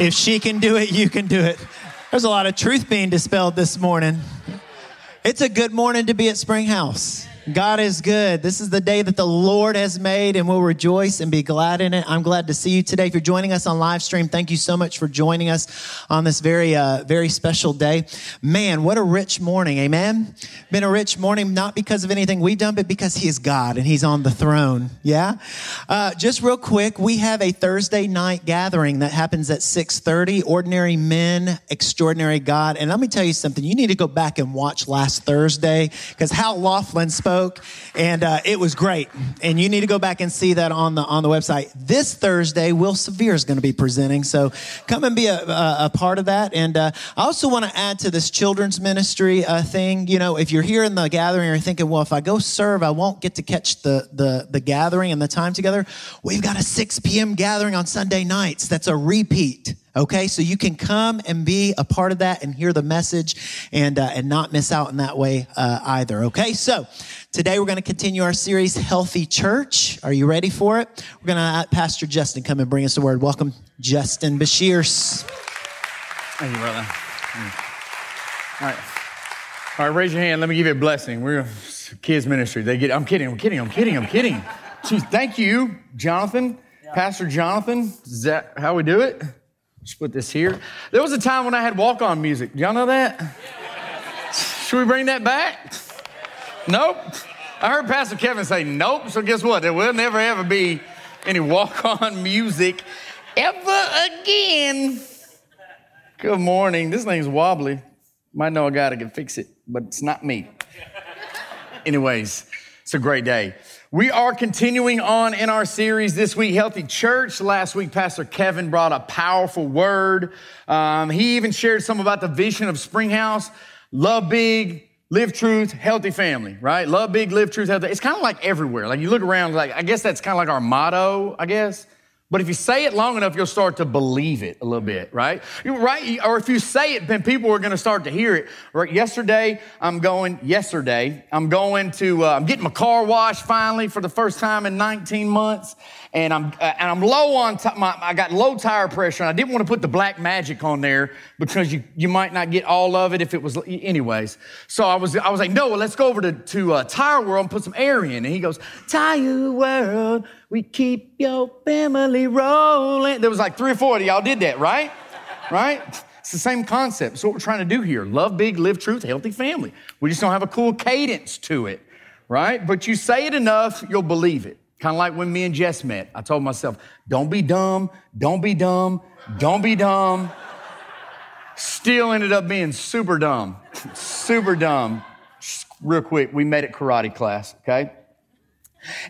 If she can do it, you can do it. There's a lot of truth being dispelled this morning. It's a good morning to be at Spring House. God is good. This is the day that the Lord has made, and we'll rejoice and be glad in it. I'm glad to see you today. If you're joining us on live stream, thank you so much for joining us on this very, uh, very special day. Man, what a rich morning. Amen. Been a rich morning, not because of anything we've done, but because He is God and He's on the throne. Yeah. Uh, just real quick, we have a Thursday night gathering that happens at 6:30. Ordinary men, extraordinary God. And let me tell you something. You need to go back and watch last Thursday because Hal Laughlin spoke spoke, and uh, it was great. And you need to go back and see that on the on the website. This Thursday, Will Severe is going to be presenting, so come and be a, a, a part of that. And uh, I also want to add to this children's ministry uh, thing. You know, if you're here in the gathering, you're thinking, well, if I go serve, I won't get to catch the the the gathering and the time together. We've got a 6 p.m. gathering on Sunday nights. That's a repeat. Okay, so you can come and be a part of that and hear the message and uh, and not miss out in that way uh, either. Okay, so today we're going to continue our series, Healthy Church. Are you ready for it? We're going to have Pastor Justin come and bring us a word. Welcome, Justin Bashirs. Thank you, brother. All right, all right. Raise your hand. Let me give you a blessing. We're kids ministry. They get. I'm kidding. I'm kidding. I'm kidding. I'm kidding. Jeez, thank you, Jonathan, Pastor Jonathan. Is that how we do it? Just put this here. There was a time when I had walk on music. Y'all know that? Should we bring that back? Nope. I heard Pastor Kevin say nope. So guess what? There will never ever be any walk on music ever again. Good morning. This thing's wobbly. Might know a guy that can fix it, but it's not me. Anyways, it's a great day. We are continuing on in our series this week, Healthy Church. Last week, Pastor Kevin brought a powerful word. Um, he even shared some about the vision of Springhouse. Love big, live truth, healthy family, right? Love big, live truth, healthy. It's kind of like everywhere. Like you look around, like I guess that's kind of like our motto, I guess. But if you say it long enough, you'll start to believe it a little bit, right? Right? Or if you say it, then people are going to start to hear it. Right? Yesterday, I'm going, yesterday, I'm going to, uh, I'm getting my car washed finally for the first time in 19 months and I'm uh, and I'm low on t- my, I got low tire pressure, and I didn't want to put the black magic on there because you you might not get all of it if it was anyways. So I was I was like, no, well, let's go over to to uh, Tire World and put some air in. And he goes, Tire World, we keep your family rolling. There was like three or four of y'all did that, right? right? It's the same concept. So what we're trying to do here: love big, live truth, healthy family. We just don't have a cool cadence to it, right? But you say it enough, you'll believe it. Kind of like when me and Jess met. I told myself, don't be dumb, don't be dumb, don't be dumb. Still ended up being super dumb, super dumb. Real quick, we met at karate class, okay?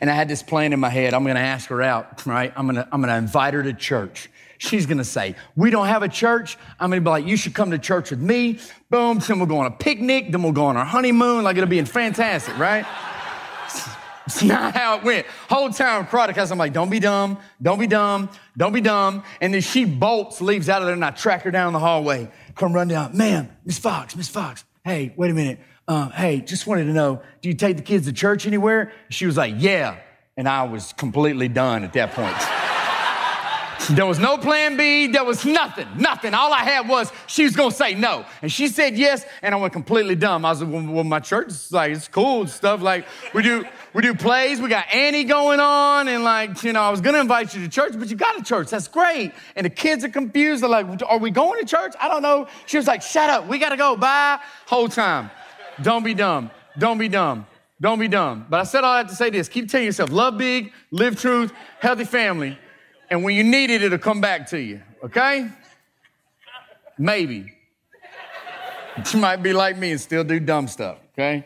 And I had this plan in my head. I'm gonna ask her out, right? I'm gonna, I'm gonna invite her to church. She's gonna say, We don't have a church. I'm gonna be like, You should come to church with me. Boom. Then we'll go on a picnic. Then we'll go on our honeymoon. Like, it'll be fantastic, right? It's not how it went. Whole time karate class, I'm like, don't be dumb, don't be dumb, don't be dumb. And then she bolts, leaves out of there, and I track her down the hallway. Come run down, ma'am, Miss Fox, Miss Fox. Hey, wait a minute. Uh, hey, just wanted to know, do you take the kids to church anywhere? She was like, yeah. And I was completely done at that point. There was no plan B. There was nothing, nothing. All I had was she was gonna say no, and she said yes, and I went completely dumb. I was like, well, my church is like it's cool stuff. Like we do, we do plays. We got Annie going on, and like you know, I was gonna invite you to church, but you got a church. That's great. And the kids are confused. They're like, are we going to church? I don't know. She was like, shut up. We gotta go. Bye. Whole time. Don't be dumb. Don't be dumb. Don't be dumb. But I said all that to say this: keep telling yourself, love big, live truth, healthy family. And when you need it, it'll come back to you, okay? Maybe. You might be like me and still do dumb stuff, okay?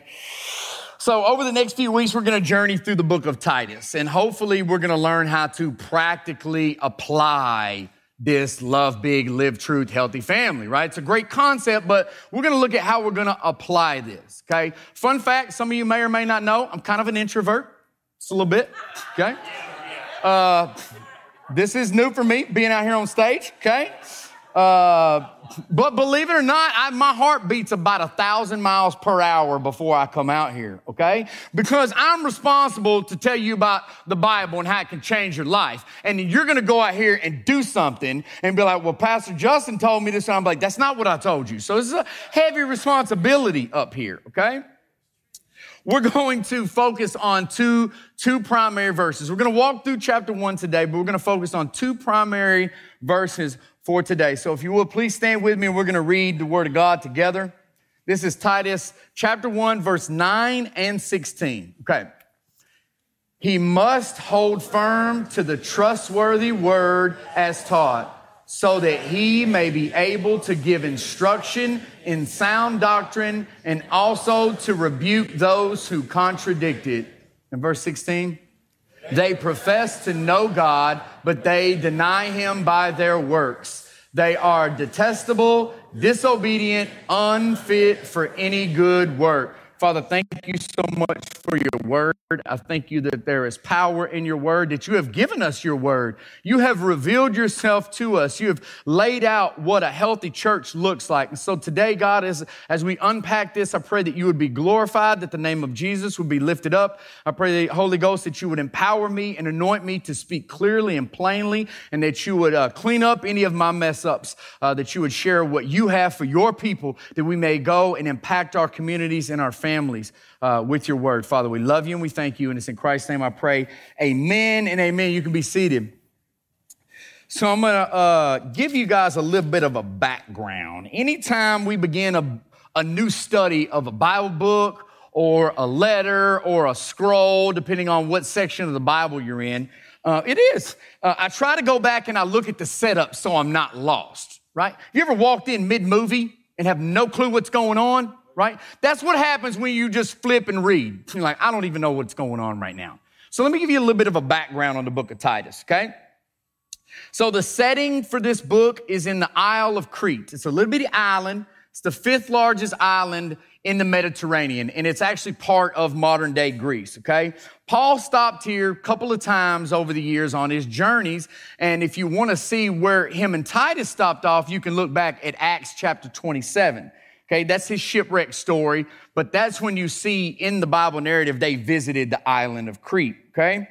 So, over the next few weeks, we're going to journey through the book of Titus, and hopefully, we're going to learn how to practically apply this love big, live truth, healthy family, right? It's a great concept, but we're going to look at how we're going to apply this, okay? Fun fact some of you may or may not know, I'm kind of an introvert, just a little bit, okay? Uh, this is new for me, being out here on stage, okay? Uh, but believe it or not, I, my heart beats about a thousand miles per hour before I come out here, okay? Because I'm responsible to tell you about the Bible and how it can change your life. And you're gonna go out here and do something and be like, well, Pastor Justin told me this. And I'm like, that's not what I told you. So this is a heavy responsibility up here, okay? We're going to focus on two, two primary verses. We're going to walk through chapter one today, but we're going to focus on two primary verses for today. So if you will, please stand with me we're going to read the word of God together. This is Titus chapter 1, verse 9 and 16. Okay. He must hold firm to the trustworthy word as taught, so that he may be able to give instruction in sound doctrine and also to rebuke those who contradict it. In verse 16, they profess to know God, but they deny him by their works. They are detestable, disobedient, unfit for any good work. Father, thank you so much for your word. I thank you that there is power in your word, that you have given us your word. You have revealed yourself to us. You have laid out what a healthy church looks like. And so today, God, as, as we unpack this, I pray that you would be glorified, that the name of Jesus would be lifted up. I pray, the Holy Ghost, that you would empower me and anoint me to speak clearly and plainly, and that you would uh, clean up any of my mess ups, uh, that you would share what you have for your people, that we may go and impact our communities and our families uh, with your word. Father, we love you and we thank you. And it's in Christ's name I pray. Amen and amen. You can be seated. So I'm going to uh, give you guys a little bit of a background. Anytime we begin a, a new study of a Bible book or a letter or a scroll, depending on what section of the Bible you're in, uh, it is. Uh, I try to go back and I look at the setup so I'm not lost, right? You ever walked in mid movie and have no clue what's going on? Right? That's what happens when you just flip and read. You're like, I don't even know what's going on right now. So let me give you a little bit of a background on the book of Titus, okay? So the setting for this book is in the Isle of Crete. It's a little bitty island. It's the fifth largest island in the Mediterranean, and it's actually part of modern day Greece, okay? Paul stopped here a couple of times over the years on his journeys, and if you want to see where him and Titus stopped off, you can look back at Acts chapter 27. Okay, that's his shipwreck story, but that's when you see in the Bible narrative they visited the island of Crete. Okay?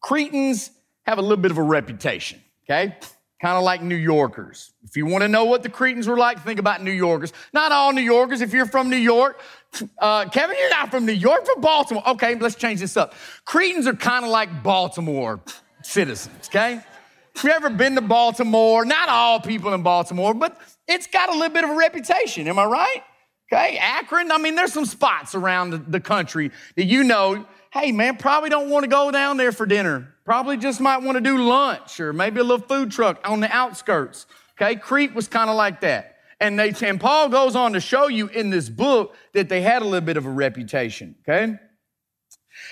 Cretans have a little bit of a reputation, okay? Kind of like New Yorkers. If you want to know what the Cretans were like, think about New Yorkers. Not all New Yorkers. If you're from New York, uh, Kevin, you're not from New York, from Baltimore. Okay, let's change this up. Cretans are kind of like Baltimore citizens, okay? If you ever been to Baltimore, not all people in Baltimore, but it's got a little bit of a reputation. Am I right? Okay, Akron. I mean, there's some spots around the, the country that you know, hey, man, probably don't want to go down there for dinner. Probably just might want to do lunch or maybe a little food truck on the outskirts. Okay, Crete was kind of like that. And, they, and Paul goes on to show you in this book that they had a little bit of a reputation. Okay?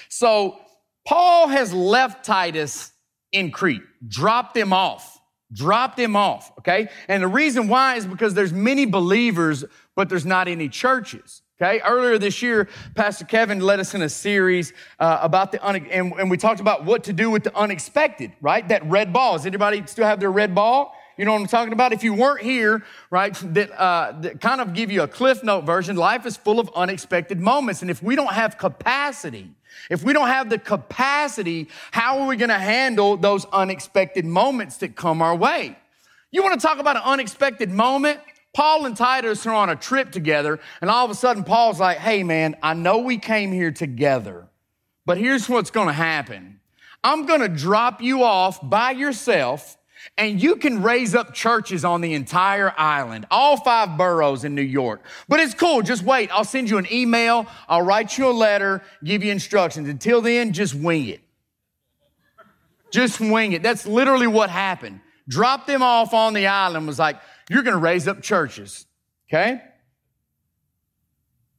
So Paul has left Titus in Crete, Drop them off. Drop them off, okay? And the reason why is because there's many believers, but there's not any churches. Okay, earlier this year, Pastor Kevin led us in a series uh, about the un- and, and we talked about what to do with the unexpected, right? That red ball. Does anybody still have their red ball? You know what I'm talking about? If you weren't here, right, that, uh, that kind of give you a cliff note version, life is full of unexpected moments. And if we don't have capacity, if we don't have the capacity, how are we going to handle those unexpected moments that come our way? You want to talk about an unexpected moment? Paul and Titus are on a trip together, and all of a sudden, Paul's like, hey, man, I know we came here together, but here's what's going to happen. I'm going to drop you off by yourself and you can raise up churches on the entire island, all five boroughs in New York. But it's cool. Just wait. I'll send you an email. I'll write you a letter, give you instructions. Until then, just wing it. Just wing it. That's literally what happened. Dropped them off on the island, was like, you're going to raise up churches. Okay?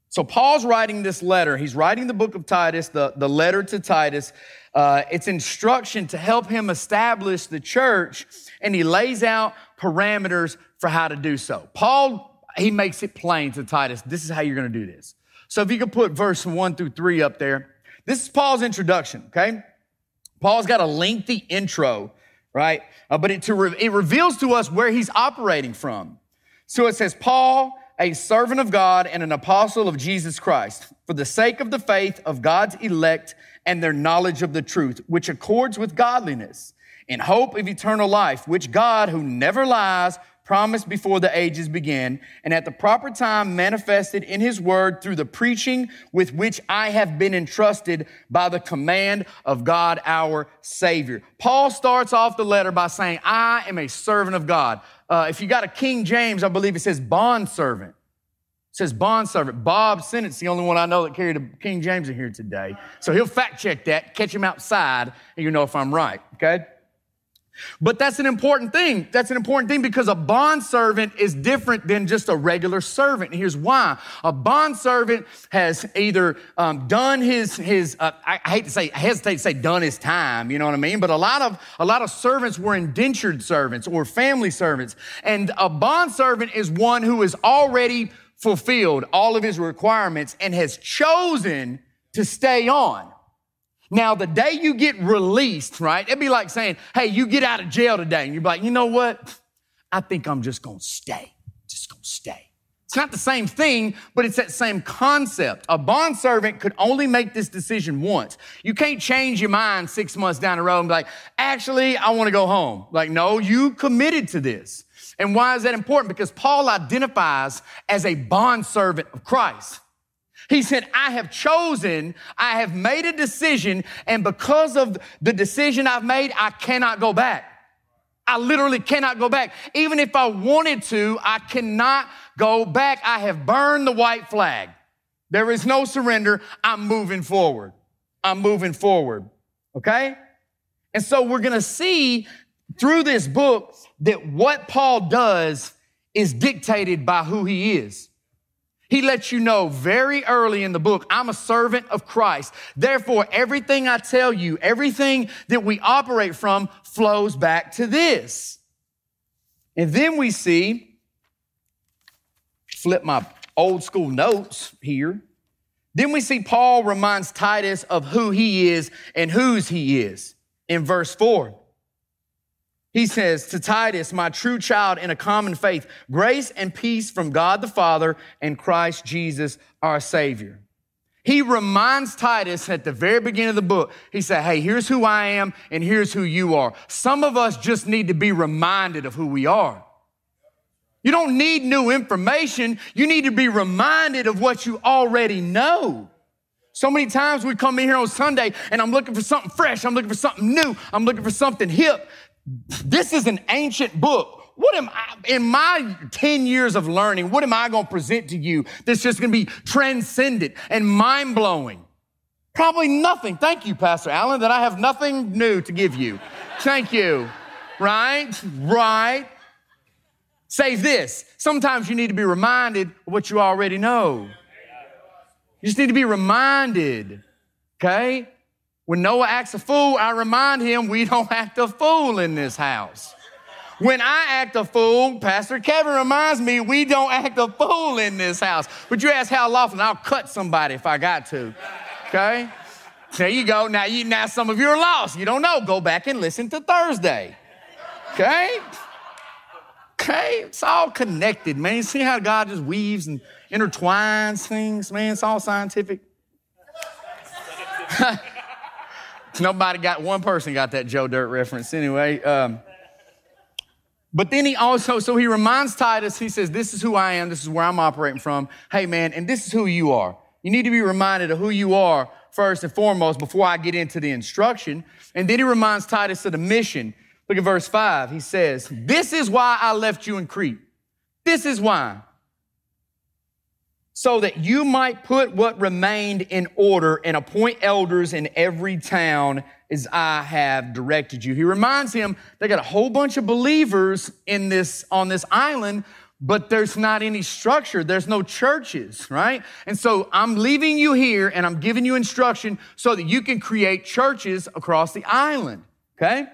So Paul's writing this letter. He's writing the book of Titus, the, the letter to Titus. Uh, it's instruction to help him establish the church, and he lays out parameters for how to do so. Paul, he makes it plain to Titus this is how you're going to do this. So if you could put verse one through three up there, this is Paul's introduction, okay? Paul's got a lengthy intro right? Uh, but it, re- it reveals to us where he's operating from. So it says, Paul, a servant of God and an apostle of Jesus Christ, for the sake of the faith of God's elect and their knowledge of the truth, which accords with godliness, in hope of eternal life, which God, who never lies, promised before the ages began, and at the proper time manifested in his word through the preaching with which I have been entrusted by the command of God our Savior. Paul starts off the letter by saying, I am a servant of God. Uh, if you got a King James, I believe it says bond servant. Says bond servant. Bob Sennett's the only one I know that carried a King James in here today. So he'll fact check that, catch him outside, and you know if I'm right, okay? But that's an important thing. That's an important thing because a bond servant is different than just a regular servant. And here's why. A bond servant has either um, done his, his uh, I, I hate to say, I hesitate to say done his time, you know what I mean? But a lot of, a lot of servants were indentured servants or family servants. And a bond servant is one who is already fulfilled all of his requirements and has chosen to stay on. Now, the day you get released, right? It'd be like saying, hey, you get out of jail today. And you're like, you know what? I think I'm just gonna stay. Just gonna stay. It's not the same thing, but it's that same concept. A bond servant could only make this decision once. You can't change your mind six months down the road and be like, actually, I wanna go home. Like, no, you committed to this. And why is that important? Because Paul identifies as a bond servant of Christ. He said, I have chosen, I have made a decision, and because of the decision I've made, I cannot go back. I literally cannot go back. Even if I wanted to, I cannot go back. I have burned the white flag. There is no surrender. I'm moving forward. I'm moving forward. Okay? And so we're going to see through this book that what Paul does is dictated by who he is. He lets you know very early in the book, I'm a servant of Christ. Therefore, everything I tell you, everything that we operate from flows back to this. And then we see, flip my old school notes here. Then we see Paul reminds Titus of who he is and whose he is in verse 4. He says to Titus, my true child in a common faith, grace and peace from God the Father and Christ Jesus our Savior. He reminds Titus at the very beginning of the book, he said, Hey, here's who I am and here's who you are. Some of us just need to be reminded of who we are. You don't need new information. You need to be reminded of what you already know. So many times we come in here on Sunday and I'm looking for something fresh. I'm looking for something new. I'm looking for something hip. This is an ancient book. What am I, in my 10 years of learning, what am I going to present to you that's just going to be transcendent and mind blowing? Probably nothing. Thank you, Pastor Allen, that I have nothing new to give you. Thank you. Right? Right. Say this. Sometimes you need to be reminded of what you already know. You just need to be reminded. Okay? When Noah acts a fool, I remind him we don't act a fool in this house. When I act a fool, Pastor Kevin reminds me we don't act a fool in this house. But you ask how often, I'll cut somebody if I got to. Okay? There you go. Now you now some of you are lost. You don't know. Go back and listen to Thursday. Okay? Okay? It's all connected, man. See how God just weaves and intertwines things, man? It's all scientific. Nobody got one person got that Joe Dirt reference anyway. Um, but then he also, so he reminds Titus, he says, This is who I am, this is where I'm operating from. Hey, man, and this is who you are. You need to be reminded of who you are first and foremost before I get into the instruction. And then he reminds Titus of the mission. Look at verse 5. He says, This is why I left you in Crete. This is why so that you might put what remained in order and appoint elders in every town as I have directed you. He reminds him they got a whole bunch of believers in this, on this island, but there's not any structure. There's no churches, right? And so I'm leaving you here and I'm giving you instruction so that you can create churches across the island, okay?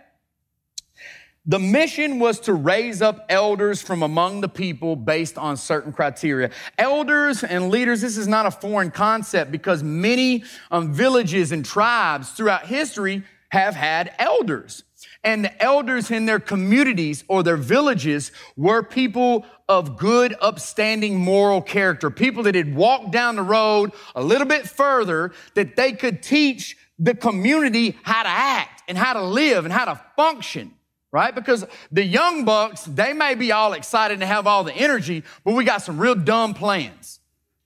The mission was to raise up elders from among the people based on certain criteria. Elders and leaders, this is not a foreign concept because many um, villages and tribes throughout history have had elders. And the elders in their communities or their villages were people of good, upstanding moral character, people that had walked down the road a little bit further that they could teach the community how to act and how to live and how to function right? Because the young bucks, they may be all excited and have all the energy, but we got some real dumb plans,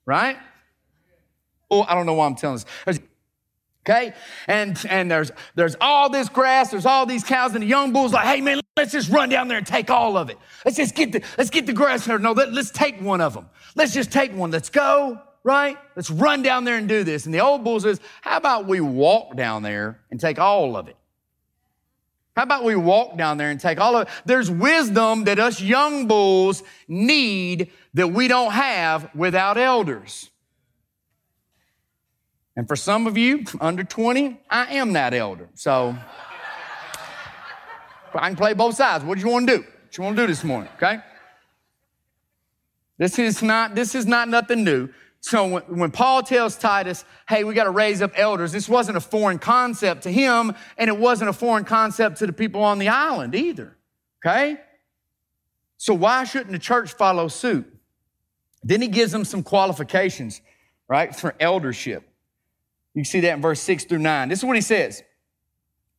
right? Oh, I don't know why I'm telling this. Okay? And and there's there's all this grass, there's all these cows, and the young bull's like, hey man, let's just run down there and take all of it. Let's just get the let's get the grass here. No, let, let's take one of them. Let's just take one. Let's go, right? Let's run down there and do this. And the old bull says, how about we walk down there and take all of it? How about we walk down there and take all of it? There's wisdom that us young bulls need that we don't have without elders. And for some of you under 20, I am that elder. So I can play both sides. What do you want to do? What you want to do this morning, okay? This is not, this is not nothing new. So when, Paul tells Titus, hey, we got to raise up elders, this wasn't a foreign concept to him, and it wasn't a foreign concept to the people on the island either. Okay? So why shouldn't the church follow suit? Then he gives them some qualifications, right, for eldership. You see that in verse 6 through 9. This is what he says.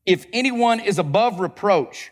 If anyone is above reproach,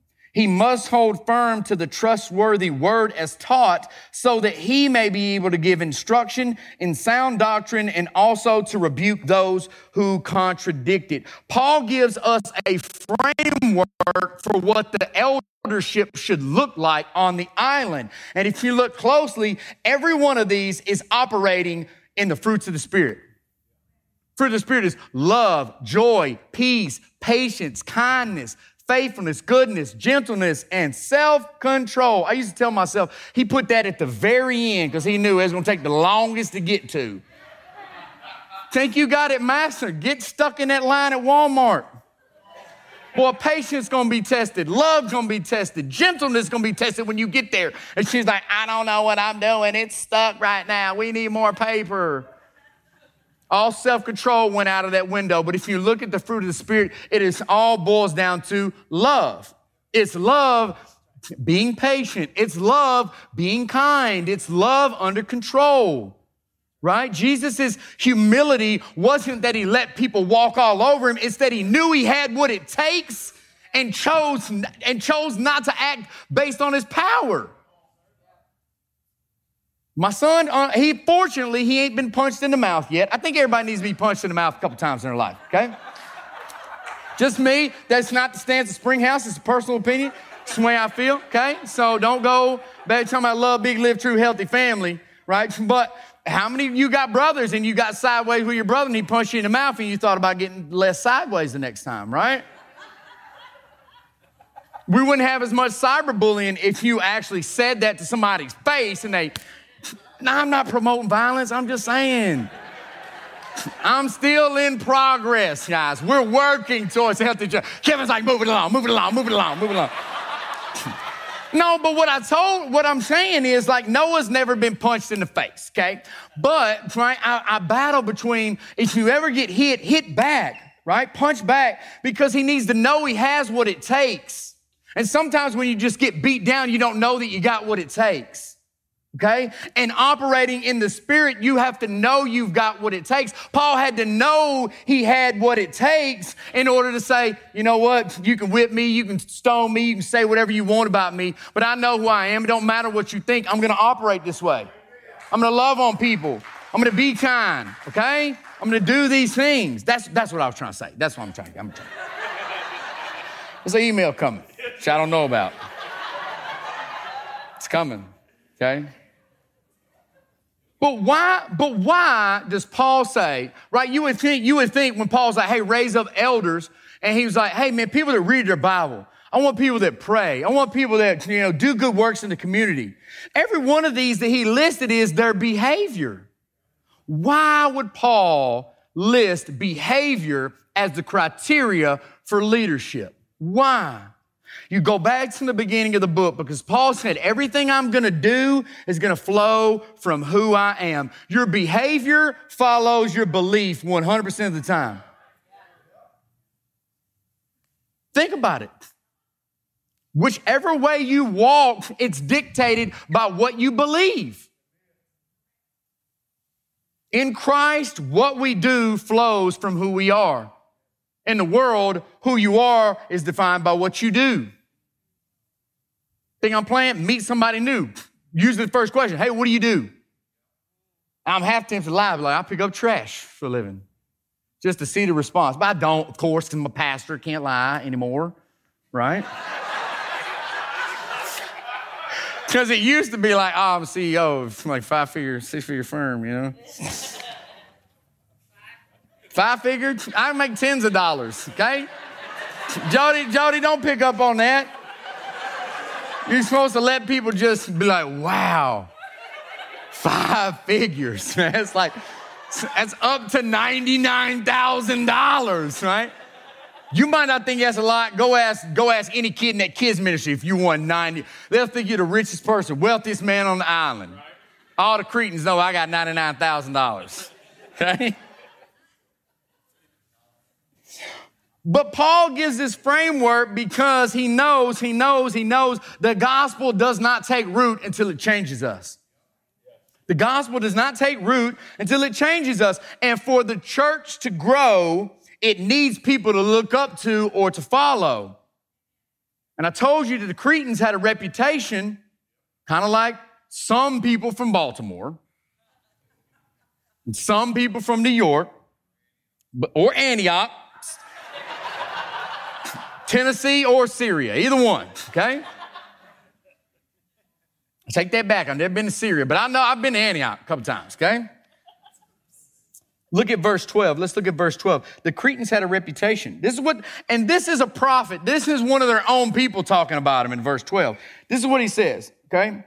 He must hold firm to the trustworthy word as taught so that he may be able to give instruction in sound doctrine and also to rebuke those who contradict it. Paul gives us a framework for what the eldership should look like on the island. And if you look closely, every one of these is operating in the fruits of the Spirit. Fruit of the Spirit is love, joy, peace, patience, kindness, faithfulness, goodness, gentleness, and self control. I used to tell myself he put that at the very end because he knew it was going to take the longest to get to. Think you got it mastered. Get stuck in that line at Walmart. Boy, patience gonna be tested, love gonna be tested, gentleness gonna be tested when you get there. And she's like, I don't know what I'm doing. It's stuck right now. We need more paper. All self control went out of that window. But if you look at the fruit of the Spirit, it is all boils down to love. It's love being patient. It's love being kind. It's love under control. Right? Jesus' humility wasn't that he let people walk all over him. It's that he knew he had what it takes and chose, and chose not to act based on his power. My son, uh, he fortunately, he ain't been punched in the mouth yet. I think everybody needs to be punched in the mouth a couple times in their life, okay? Just me. That's not the stance of Springhouse. It's a personal opinion. It's the way I feel, okay? So don't go back talking about love, big, live, true, healthy family, right? But how many of you got brothers and you got sideways with your brother and he punched you in the mouth and you thought about getting less sideways the next time, right? We wouldn't have as much cyberbullying if you actually said that to somebody's face and they now, I'm not promoting violence. I'm just saying. I'm still in progress, guys. We're working towards healthy. Kevin's like, move it along, move it along, move it along, move it along. no, but what I told, what I'm saying is like Noah's never been punched in the face, okay? But right, I, I battle between if you ever get hit, hit back, right? Punch back because he needs to know he has what it takes. And sometimes when you just get beat down, you don't know that you got what it takes. Okay? And operating in the spirit, you have to know you've got what it takes. Paul had to know he had what it takes in order to say, you know what? You can whip me, you can stone me, you can say whatever you want about me, but I know who I am. It don't matter what you think. I'm going to operate this way. I'm going to love on people. I'm going to be kind. Okay? I'm going to do these things. That's, that's what I was trying to say. That's what I'm trying to I'm trying. There's an email coming, which I don't know about. It's coming. Okay? But why, but why does Paul say, right? You would think, you would think when Paul's like, hey, raise up elders, and he was like, hey, man, people that read their Bible, I want people that pray. I want people that, you know, do good works in the community. Every one of these that he listed is their behavior. Why would Paul list behavior as the criteria for leadership? Why? You go back to the beginning of the book because Paul said, everything I'm going to do is going to flow from who I am. Your behavior follows your belief 100% of the time. Think about it. Whichever way you walk, it's dictated by what you believe. In Christ, what we do flows from who we are. In the world, who you are is defined by what you do. Think I'm playing? Meet somebody new. Usually the first question, hey, what do you do? I'm half tempted to lie, like I pick up trash for a living. Just to see the response. But I don't, of course, because a pastor, can't lie anymore, right? Because it used to be like, oh, I'm CEO of like five figure, six figure firm, you know? five figure? I make tens of dollars, okay? Jody, Jody, don't pick up on that. You're supposed to let people just be like, wow, five figures. It's like, that's up to $99,000, right? You might not think that's a lot. Go ask, go ask any kid in that kids ministry if you won 90. They'll think you're the richest person, wealthiest man on the island. All the Cretans know I got $99,000. Okay? But Paul gives this framework because he knows, he knows, he knows the gospel does not take root until it changes us. The gospel does not take root until it changes us. And for the church to grow, it needs people to look up to or to follow. And I told you that the Cretans had a reputation, kind of like some people from Baltimore, and some people from New York, or Antioch, Tennessee, or Syria, either one, okay? I take that back. I've never been to Syria, but I know I've been to Antioch a couple times, okay? Look at verse 12. Let's look at verse 12. The Cretans had a reputation. This is what, and this is a prophet. This is one of their own people talking about him in verse 12. This is what he says, okay?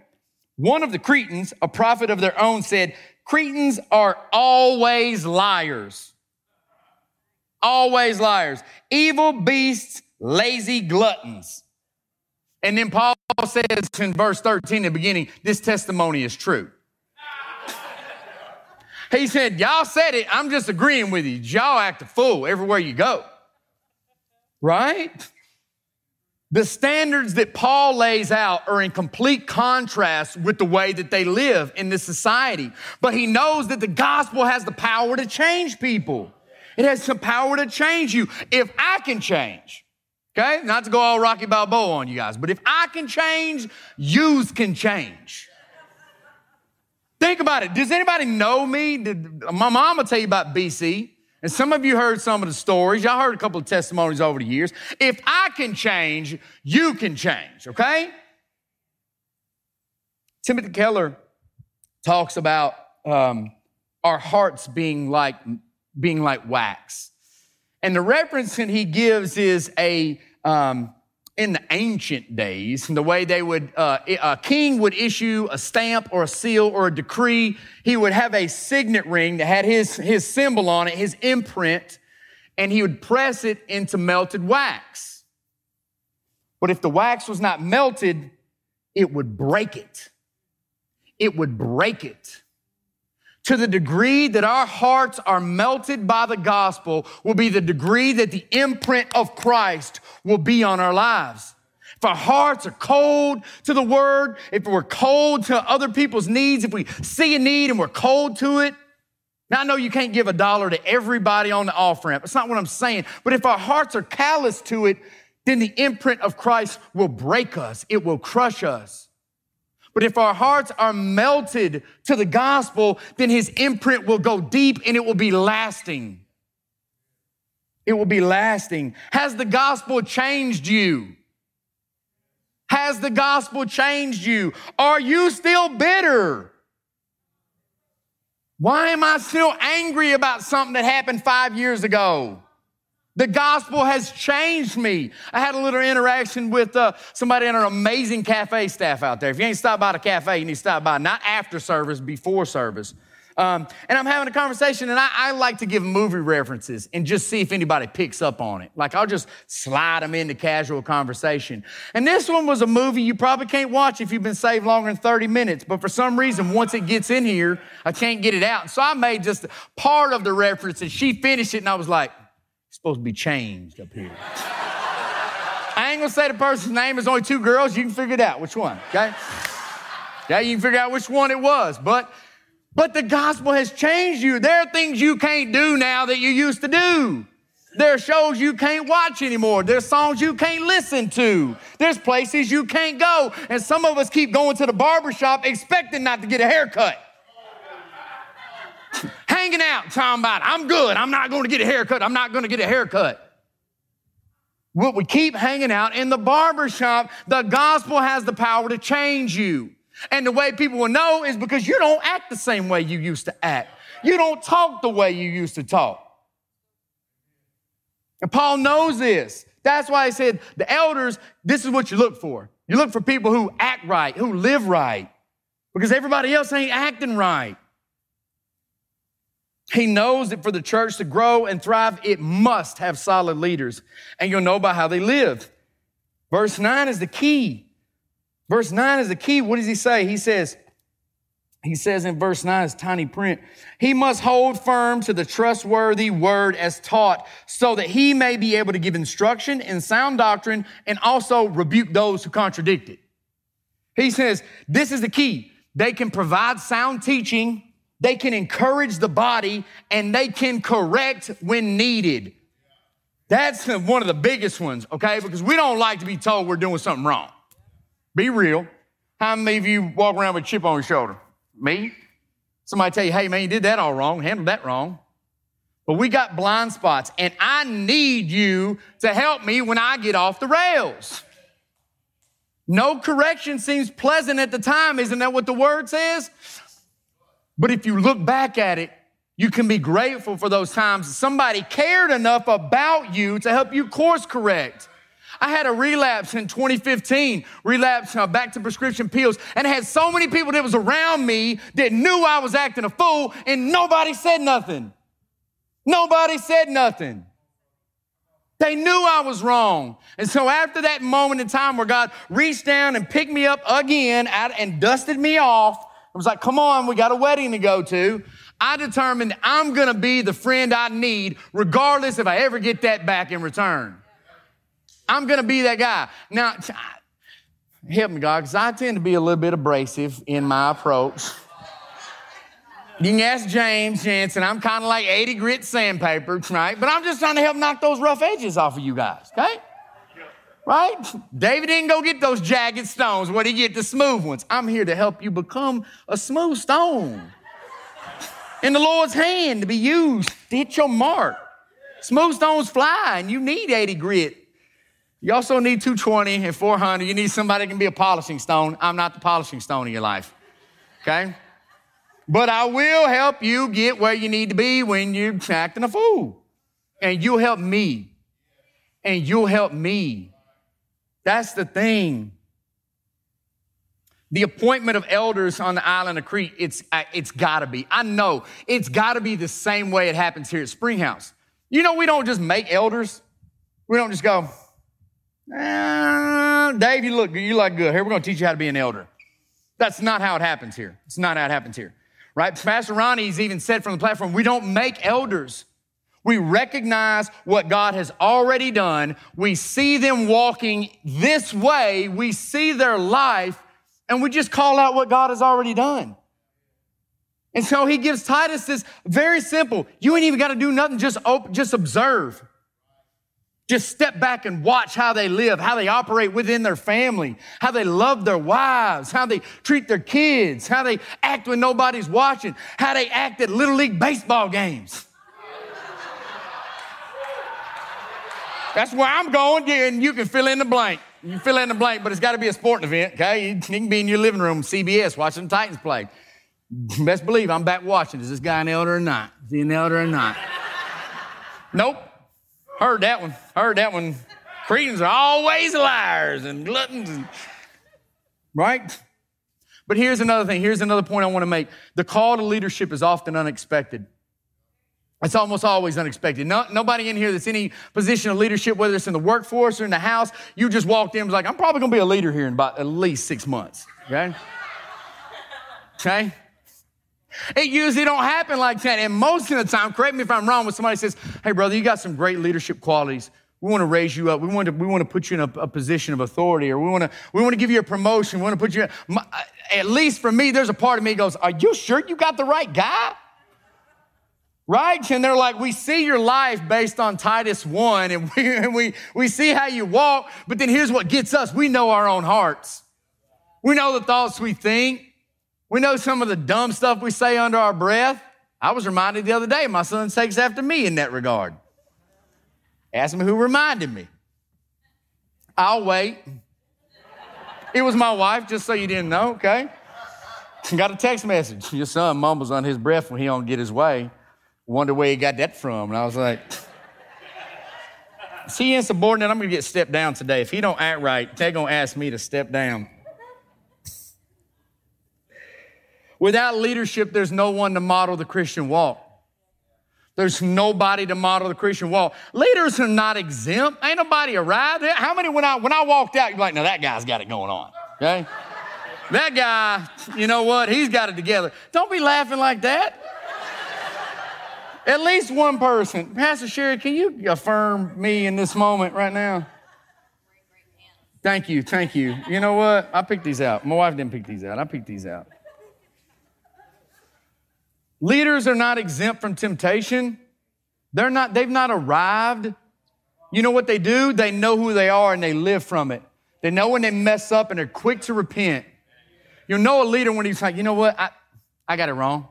One of the Cretans, a prophet of their own, said, Cretans are always liars. Always liars. Evil beasts, lazy gluttons. And then Paul says in verse 13 in the beginning, this testimony is true. He said, Y'all said it. I'm just agreeing with you. Y'all act a fool everywhere you go. Right? The standards that Paul lays out are in complete contrast with the way that they live in this society. But he knows that the gospel has the power to change people. It has the power to change you. If I can change, okay, not to go all Rocky Balboa on you guys, but if I can change, yous can change. Think about it. Does anybody know me? Did, my mom will tell you about BC. And some of you heard some of the stories. Y'all heard a couple of testimonies over the years. If I can change, you can change, okay? Timothy Keller talks about um, our hearts being like, being like wax. And the reference that he gives is a, um, in the ancient days, the way they would, uh, a king would issue a stamp or a seal or a decree. He would have a signet ring that had his, his symbol on it, his imprint, and he would press it into melted wax. But if the wax was not melted, it would break it. It would break it. To the degree that our hearts are melted by the gospel will be the degree that the imprint of Christ will be on our lives. If our hearts are cold to the word, if we're cold to other people's needs, if we see a need and we're cold to it, now I know you can't give a dollar to everybody on the off ramp. That's not what I'm saying. But if our hearts are callous to it, then the imprint of Christ will break us. It will crush us. But if our hearts are melted to the gospel, then his imprint will go deep and it will be lasting. It will be lasting. Has the gospel changed you? Has the gospel changed you? Are you still bitter? Why am I still angry about something that happened five years ago? The gospel has changed me. I had a little interaction with uh, somebody in our amazing cafe staff out there. If you ain't stopped by the cafe, you need to stop by, not after service, before service. Um, and I'm having a conversation, and I, I, like to give movie references and just see if anybody picks up on it. Like I'll just slide them into casual conversation. And this one was a movie you probably can't watch if you've been saved longer than 30 minutes, but for some reason, once it gets in here, I can't get it out. So I made just part of the reference, and she finished it, and I was like, supposed to be changed up here. I ain't gonna say the person's name. There's only two girls. You can figure it out which one, okay? Yeah, you can figure out which one it was. But but the gospel has changed you. There are things you can't do now that you used to do. There are shows you can't watch anymore. There's songs you can't listen to. There's places you can't go. And some of us keep going to the barbershop expecting not to get a haircut. Hanging out, talking about, I'm good. I'm not going to get a haircut. I'm not going to get a haircut. What we keep hanging out in the barbershop, the gospel has the power to change you. And the way people will know is because you don't act the same way you used to act. You don't talk the way you used to talk. And Paul knows this. That's why he said, the elders, this is what you look for. You look for people who act right, who live right, because everybody else ain't acting right. He knows that for the church to grow and thrive, it must have solid leaders, and you'll know by how they live. Verse 9 is the key. Verse 9 is the key. What does he say? He says, he says in verse 9, it's tiny print, he must hold firm to the trustworthy word as taught so that he may be able to give instruction in sound doctrine and also rebuke those who contradict it. He says, this is the key. They can provide sound teaching, they can encourage the body, and they can correct when needed. That's one of the biggest ones, okay? Because we don't like to be told we're doing something wrong. Be real. How many of you walk around with a chip on your shoulder? Me? Somebody tell you, hey, man, you did that all wrong, handled that wrong. But we got blind spots, and I need you to help me when I get off the rails. No correction seems pleasant at the time. Isn't that what the word says? But if you look back at it, you can be grateful for those times somebody cared enough about you to help you course correct. I had a relapse in 2015, relapse uh, back to prescription pills, and had so many people that was around me that knew I was acting a fool, and nobody said nothing. Nobody said nothing. They knew I was wrong. And so after that moment in time where God reached down and picked me up again and dusted me off, I was like, come on, we got a wedding to go to. I determined I'm going to be the friend I need, regardless if I ever get that back in return. I'm going to be that guy. Now, help me, God, because I tend to be a little bit abrasive in my approach. You can ask James Jansen. I'm kind of like 80 grit sandpaper, right? But I'm just trying to help knock those rough edges off of you guys, okay? Right? David didn't go get those jagged stones. What did he get? The smooth ones. I'm here to help you become a smooth stone in the Lord's hand to be used to hit your mark. Smooth stones fly, and you need 80 grit you also need 220 and 400. You need somebody that can be a polishing stone. I'm not the polishing stone in your life. Okay? But I will help you get where you need to be when you're acting a fool. And you'll help me. And you'll help me. That's the thing. The appointment of elders on the island of Crete, it's, it's gotta be. I know it's gotta be the same way it happens here at Springhouse. You know, we don't just make elders. We don't just go, uh, Dave, you look good. you look good. Here, we're to teach you how to be an elder. That's not how it happens here. It's not how it happens here. Right? Pastor Ronnie's even said from the platform, we don't make elders. We recognize what God has already done. We see them walking this way. We see their life and we just call out what God has already done. And so he gives Titus this very simple. You ain't even got to do nothing. Just, just observe. Just step back and watch how they live, how they operate within their family, how they love their wives, how they treat their kids, how they act when nobody's watching, how they act at Little League baseball games. That's where I'm going, and you can fill in the blank. You fill in the blank, but it's got to be a sporting event, okay? You can be in your living room, CBS, watching the Titans play. Best believe I'm back watching. Is this guy an elder or not? Is he an elder or not? nope. Heard that one. Heard that one. Cretans are always liars and gluttons. And, right? But here's another thing. Here's another point I want to make. The call to leadership is often unexpected. It's almost always unexpected. No, nobody in here that's any position of leadership, whether it's in the workforce or in the house, you just walked in and was like, I'm probably going to be a leader here in about at least six months. Okay? Okay? It usually don't happen like that. And most of the time, correct me if I'm wrong, when somebody says, hey, brother, you got some great leadership qualities. We want to raise you up. We want to, we want to put you in a, a position of authority, or we want to, we want to give you a promotion. We want to put you in. My, uh, at least for me, there's a part of me goes, Are you sure you got the right guy? Right? And they're like, we see your life based on Titus 1, and we, and we, we see how you walk, but then here's what gets us. We know our own hearts. We know the thoughts we think. We know some of the dumb stuff we say under our breath. I was reminded the other day, my son takes after me in that regard. Ask me who reminded me. I'll wait. It was my wife, just so you didn't know, okay? Got a text message. Your son mumbles on his breath when he don't get his way. Wonder where he got that from. And I was like, is he insubordinate? I'm gonna get stepped down today. If he don't act right, they're gonna ask me to step down. Without leadership, there's no one to model the Christian walk. There's nobody to model the Christian walk. Leaders are not exempt. Ain't nobody arrived. How many when I when I walked out, you're like, now that guy's got it going on. Okay? that guy, you know what? He's got it together. Don't be laughing like that. At least one person. Pastor Sherry, can you affirm me in this moment right now? Thank you, thank you. You know what? I picked these out. My wife didn't pick these out. I picked these out. Leaders are not exempt from temptation. They're not, they've not arrived. You know what they do? They know who they are and they live from it. They know when they mess up and they're quick to repent. You'll know a leader when he's like, you know what? I, I got it wrong.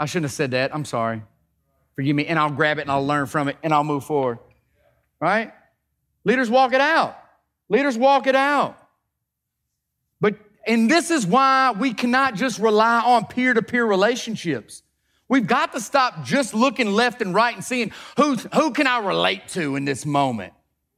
I shouldn't have said that. I'm sorry. Forgive me. And I'll grab it and I'll learn from it and I'll move forward. Right? Leaders walk it out. Leaders walk it out. But and this is why we cannot just rely on peer to peer relationships. We've got to stop just looking left and right and seeing who, who can I relate to in this moment?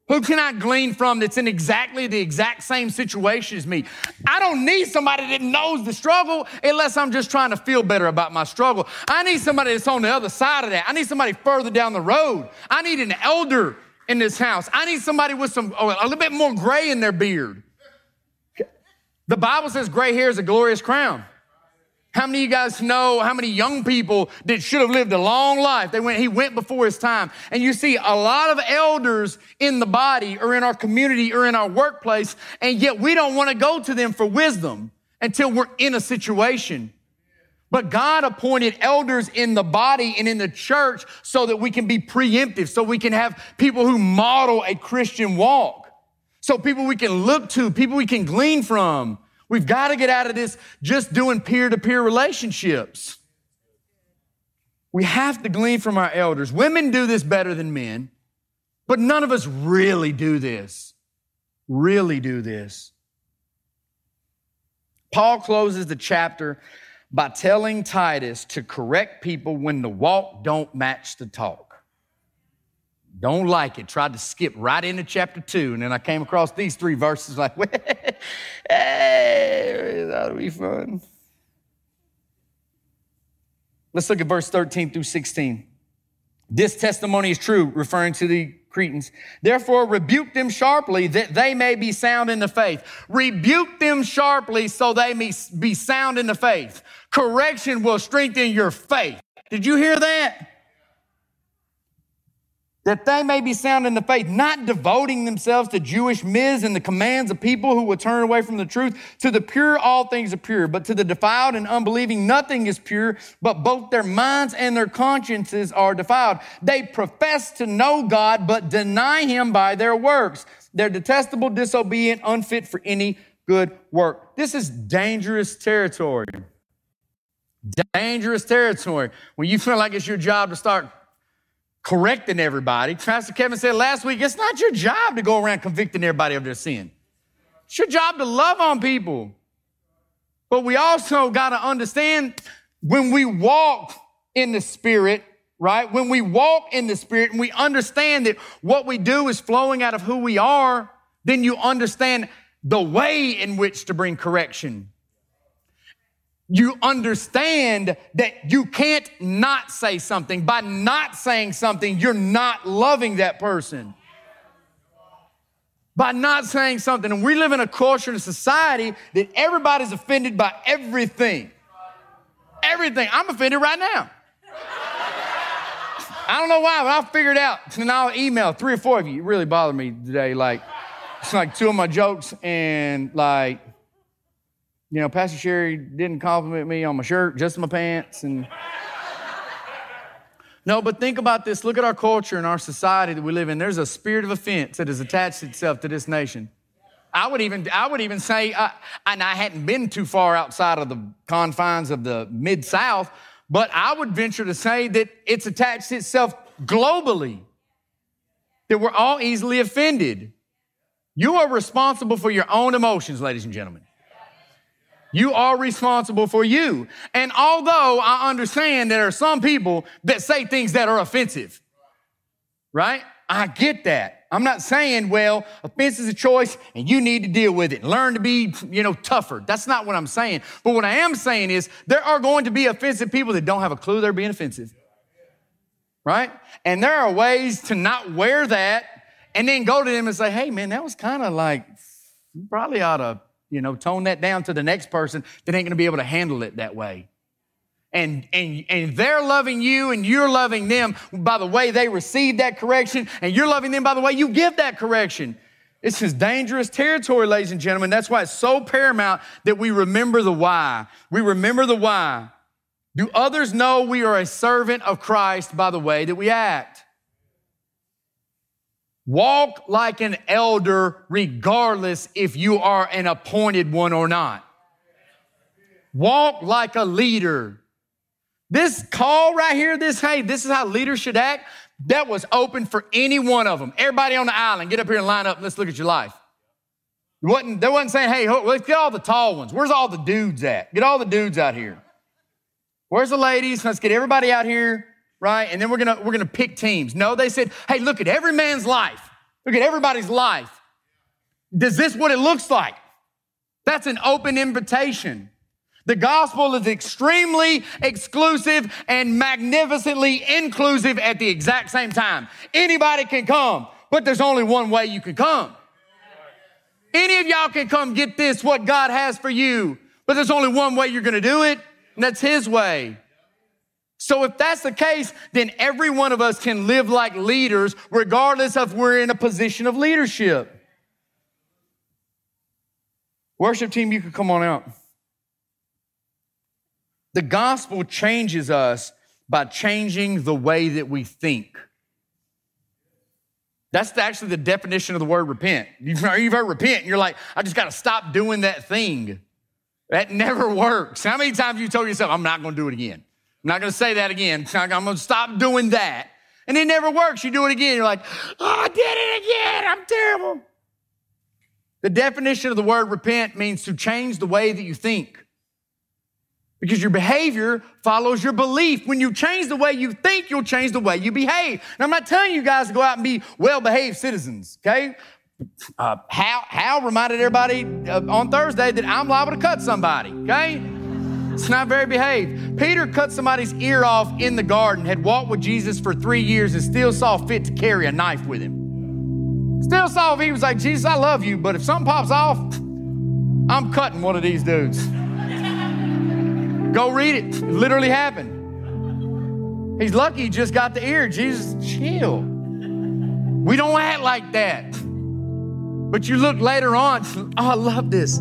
Who can I glean from that's in exactly the exact same situation as me? I don't need somebody that knows the struggle unless I'm just trying to feel better about my struggle. I need somebody that's on the other side of that. I need somebody further down the road. I need an elder in this house. I need somebody with some oh, a little bit more gray in their beard. The Bible says gray hair is a glorious crown. How many of you guys know how many young people that should have lived a long life? They went, he went before his time. And you see a lot of elders in the body or in our community or in our workplace, and yet we don't want to go to them for wisdom until we're in a situation. But God appointed elders in the body and in the church so that we can be preemptive, so we can have people who model a Christian walk. So people we can look to, people we can glean from. We've got to get out of this just doing peer to peer relationships. We have to glean from our elders. Women do this better than men, but none of us really do this. Really do this. Paul closes the chapter by telling Titus to correct people when the walk don't match the talk. Don't like it. Tried to skip right into chapter two. And then I came across these three verses like, hey, that'll be fun. Let's look at verse 13 through 16. This testimony is true, referring to the Cretans. Therefore, rebuke them sharply that they may be sound in the faith. Rebuke them sharply so they may be sound in the faith. Correction will strengthen your faith. Did you hear that? That they may be sound in the faith, not devoting themselves to Jewish myths and the commands of people who will turn away from the truth. To the pure, all things are pure, but to the defiled and unbelieving, nothing is pure, but both their minds and their consciences are defiled. They profess to know God, but deny him by their works. They're detestable, disobedient, unfit for any good work. This is dangerous territory. Dangerous territory. When you feel like it's your job to start correcting everybody. Pastor Kevin said last week, it's not your job to go around convicting everybody of their sin. It's your job to love on people. But we also got to understand when we walk in the Spirit, right? When we walk in the Spirit and we understand that what we do is flowing out of who we are, then you understand the way in which to bring correction. You understand that you can't not say something. By not saying something, you're not loving that person. By not saying something. And we live in a culture and a society that everybody's offended by everything. Everything. I'm offended right now. I don't know why, but I'll figure it out. And I'll email three or four of you. It really bothered me today. Like, it's like two of my jokes, and like, you know, Pastor Sherry didn't compliment me on my shirt, just my pants, and. No, but think about this. Look at our culture and our society that we live in. There's a spirit of offense that has attached itself to this nation. I would even, I would even say, uh, and I hadn't been too far outside of the confines of the Mid South, but I would venture to say that it's attached itself globally, that we're all easily offended. You are responsible for your own emotions, ladies and gentlemen. You are responsible for you. And although I understand there are some people that say things that are offensive, right? I get that. I'm not saying, well, offense is a choice and you need to deal with it learn to be, you know, tougher. That's not what I'm saying. But what I am saying is there are going to be offensive people that don't have a clue they're being offensive. Right? And there are ways to not wear that and then go to them and say, hey, man, that was kind of like, you probably ought to, you know, tone that down to the next person that ain't going to be able to handle it that way and, and, and they're loving you and you're loving them by the way they receive that correction, and you're loving them by the way you give that correction. This is dangerous territory, ladies and gentlemen. That's why it's so paramount that we remember the why. We remember the why. Do others know we are a servant of Christ by the way that we act? Walk like an elder, regardless if you are an appointed one or not. Walk like a leader. This call right here, this, hey, this is how leaders should act, that was open for any one of them. Everybody on the island, get up here and line up and let's look at your life. Wasn't, they wasn't saying, hey, let's get all the tall ones. Where's all the dudes at? Get all the dudes out here. Where's the ladies? Let's get everybody out here, right? And then we're gonna, we're gonna pick teams. No, they said, hey, look at every man's life. Look at everybody's life. Does this what it looks like? That's an open invitation. The gospel is extremely exclusive and magnificently inclusive at the exact same time. Anybody can come, but there's only one way you can come. Any of y'all can come get this, what God has for you, but there's only one way you're gonna do it, and that's His way. So if that's the case, then every one of us can live like leaders, regardless of we're in a position of leadership. Worship team, you can come on out. The gospel changes us by changing the way that we think. That's actually the definition of the word repent. You've heard repent, and you're like, I just got to stop doing that thing. That never works. How many times you told yourself, I'm not going to do it again? I'm not going to say that again. I'm going to stop doing that. And it never works. You do it again. You're like, oh, I did it again. I'm terrible. The definition of the word repent means to change the way that you think. Because your behavior follows your belief. When you change the way you think, you'll change the way you behave. And I'm not telling you guys to go out and be well behaved citizens, okay? Uh, Hal, Hal reminded everybody uh, on Thursday that I'm liable to cut somebody, okay? It's not very behaved. Peter cut somebody's ear off in the garden, had walked with Jesus for three years, and still saw fit to carry a knife with him. Still saw if he was like, Jesus, I love you, but if something pops off, I'm cutting one of these dudes. Go read it. It literally happened. He's lucky he just got the ear. Jesus, chill. We don't act like that. But you look later on, oh, I love this.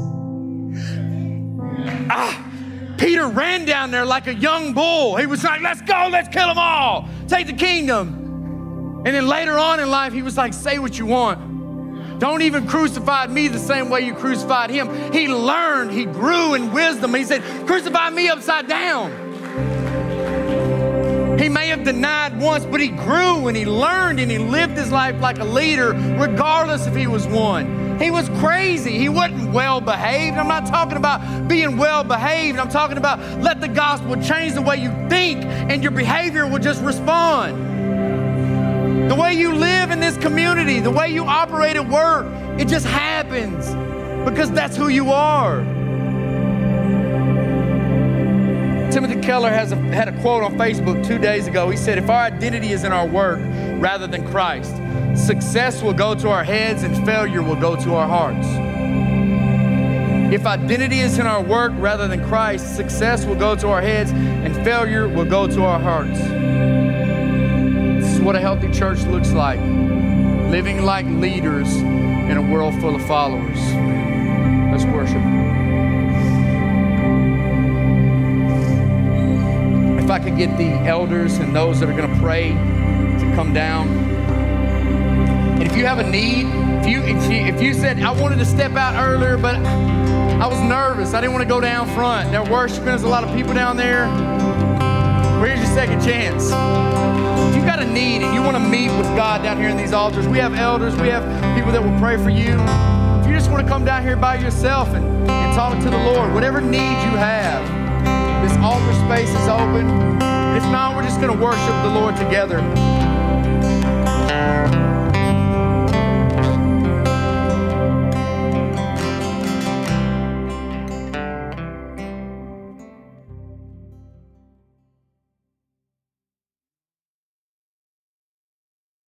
Ah, Peter ran down there like a young bull. He was like, let's go, let's kill them all, take the kingdom. And then later on in life, he was like, say what you want. Don't even crucify me the same way you crucified him. He learned, he grew in wisdom. He said, Crucify me upside down. He may have denied once, but he grew and he learned and he lived his life like a leader, regardless if he was one. He was crazy. He wasn't well behaved. I'm not talking about being well behaved. I'm talking about let the gospel change the way you think and your behavior will just respond. The way you live in this community, the way you operate at work, it just happens because that's who you are. Timothy Keller has a, had a quote on Facebook two days ago. He said, If our identity is in our work rather than Christ, success will go to our heads and failure will go to our hearts. If identity is in our work rather than Christ, success will go to our heads and failure will go to our hearts. This is what a healthy church looks like living like leaders in a world full of followers. Let's worship. If I could get the elders and those that are going to pray to come down. And if you have a need, if you, if you if you said I wanted to step out earlier, but I was nervous, I didn't want to go down front. They're worshiping. There's a lot of people down there. Where's your second chance? If you've got a need and you want to meet with God down here in these altars, we have elders, we have people that will pray for you. If you just want to come down here by yourself and, and talk to the Lord, whatever need you have, this altar space is open. If not, we're just going to worship the Lord together.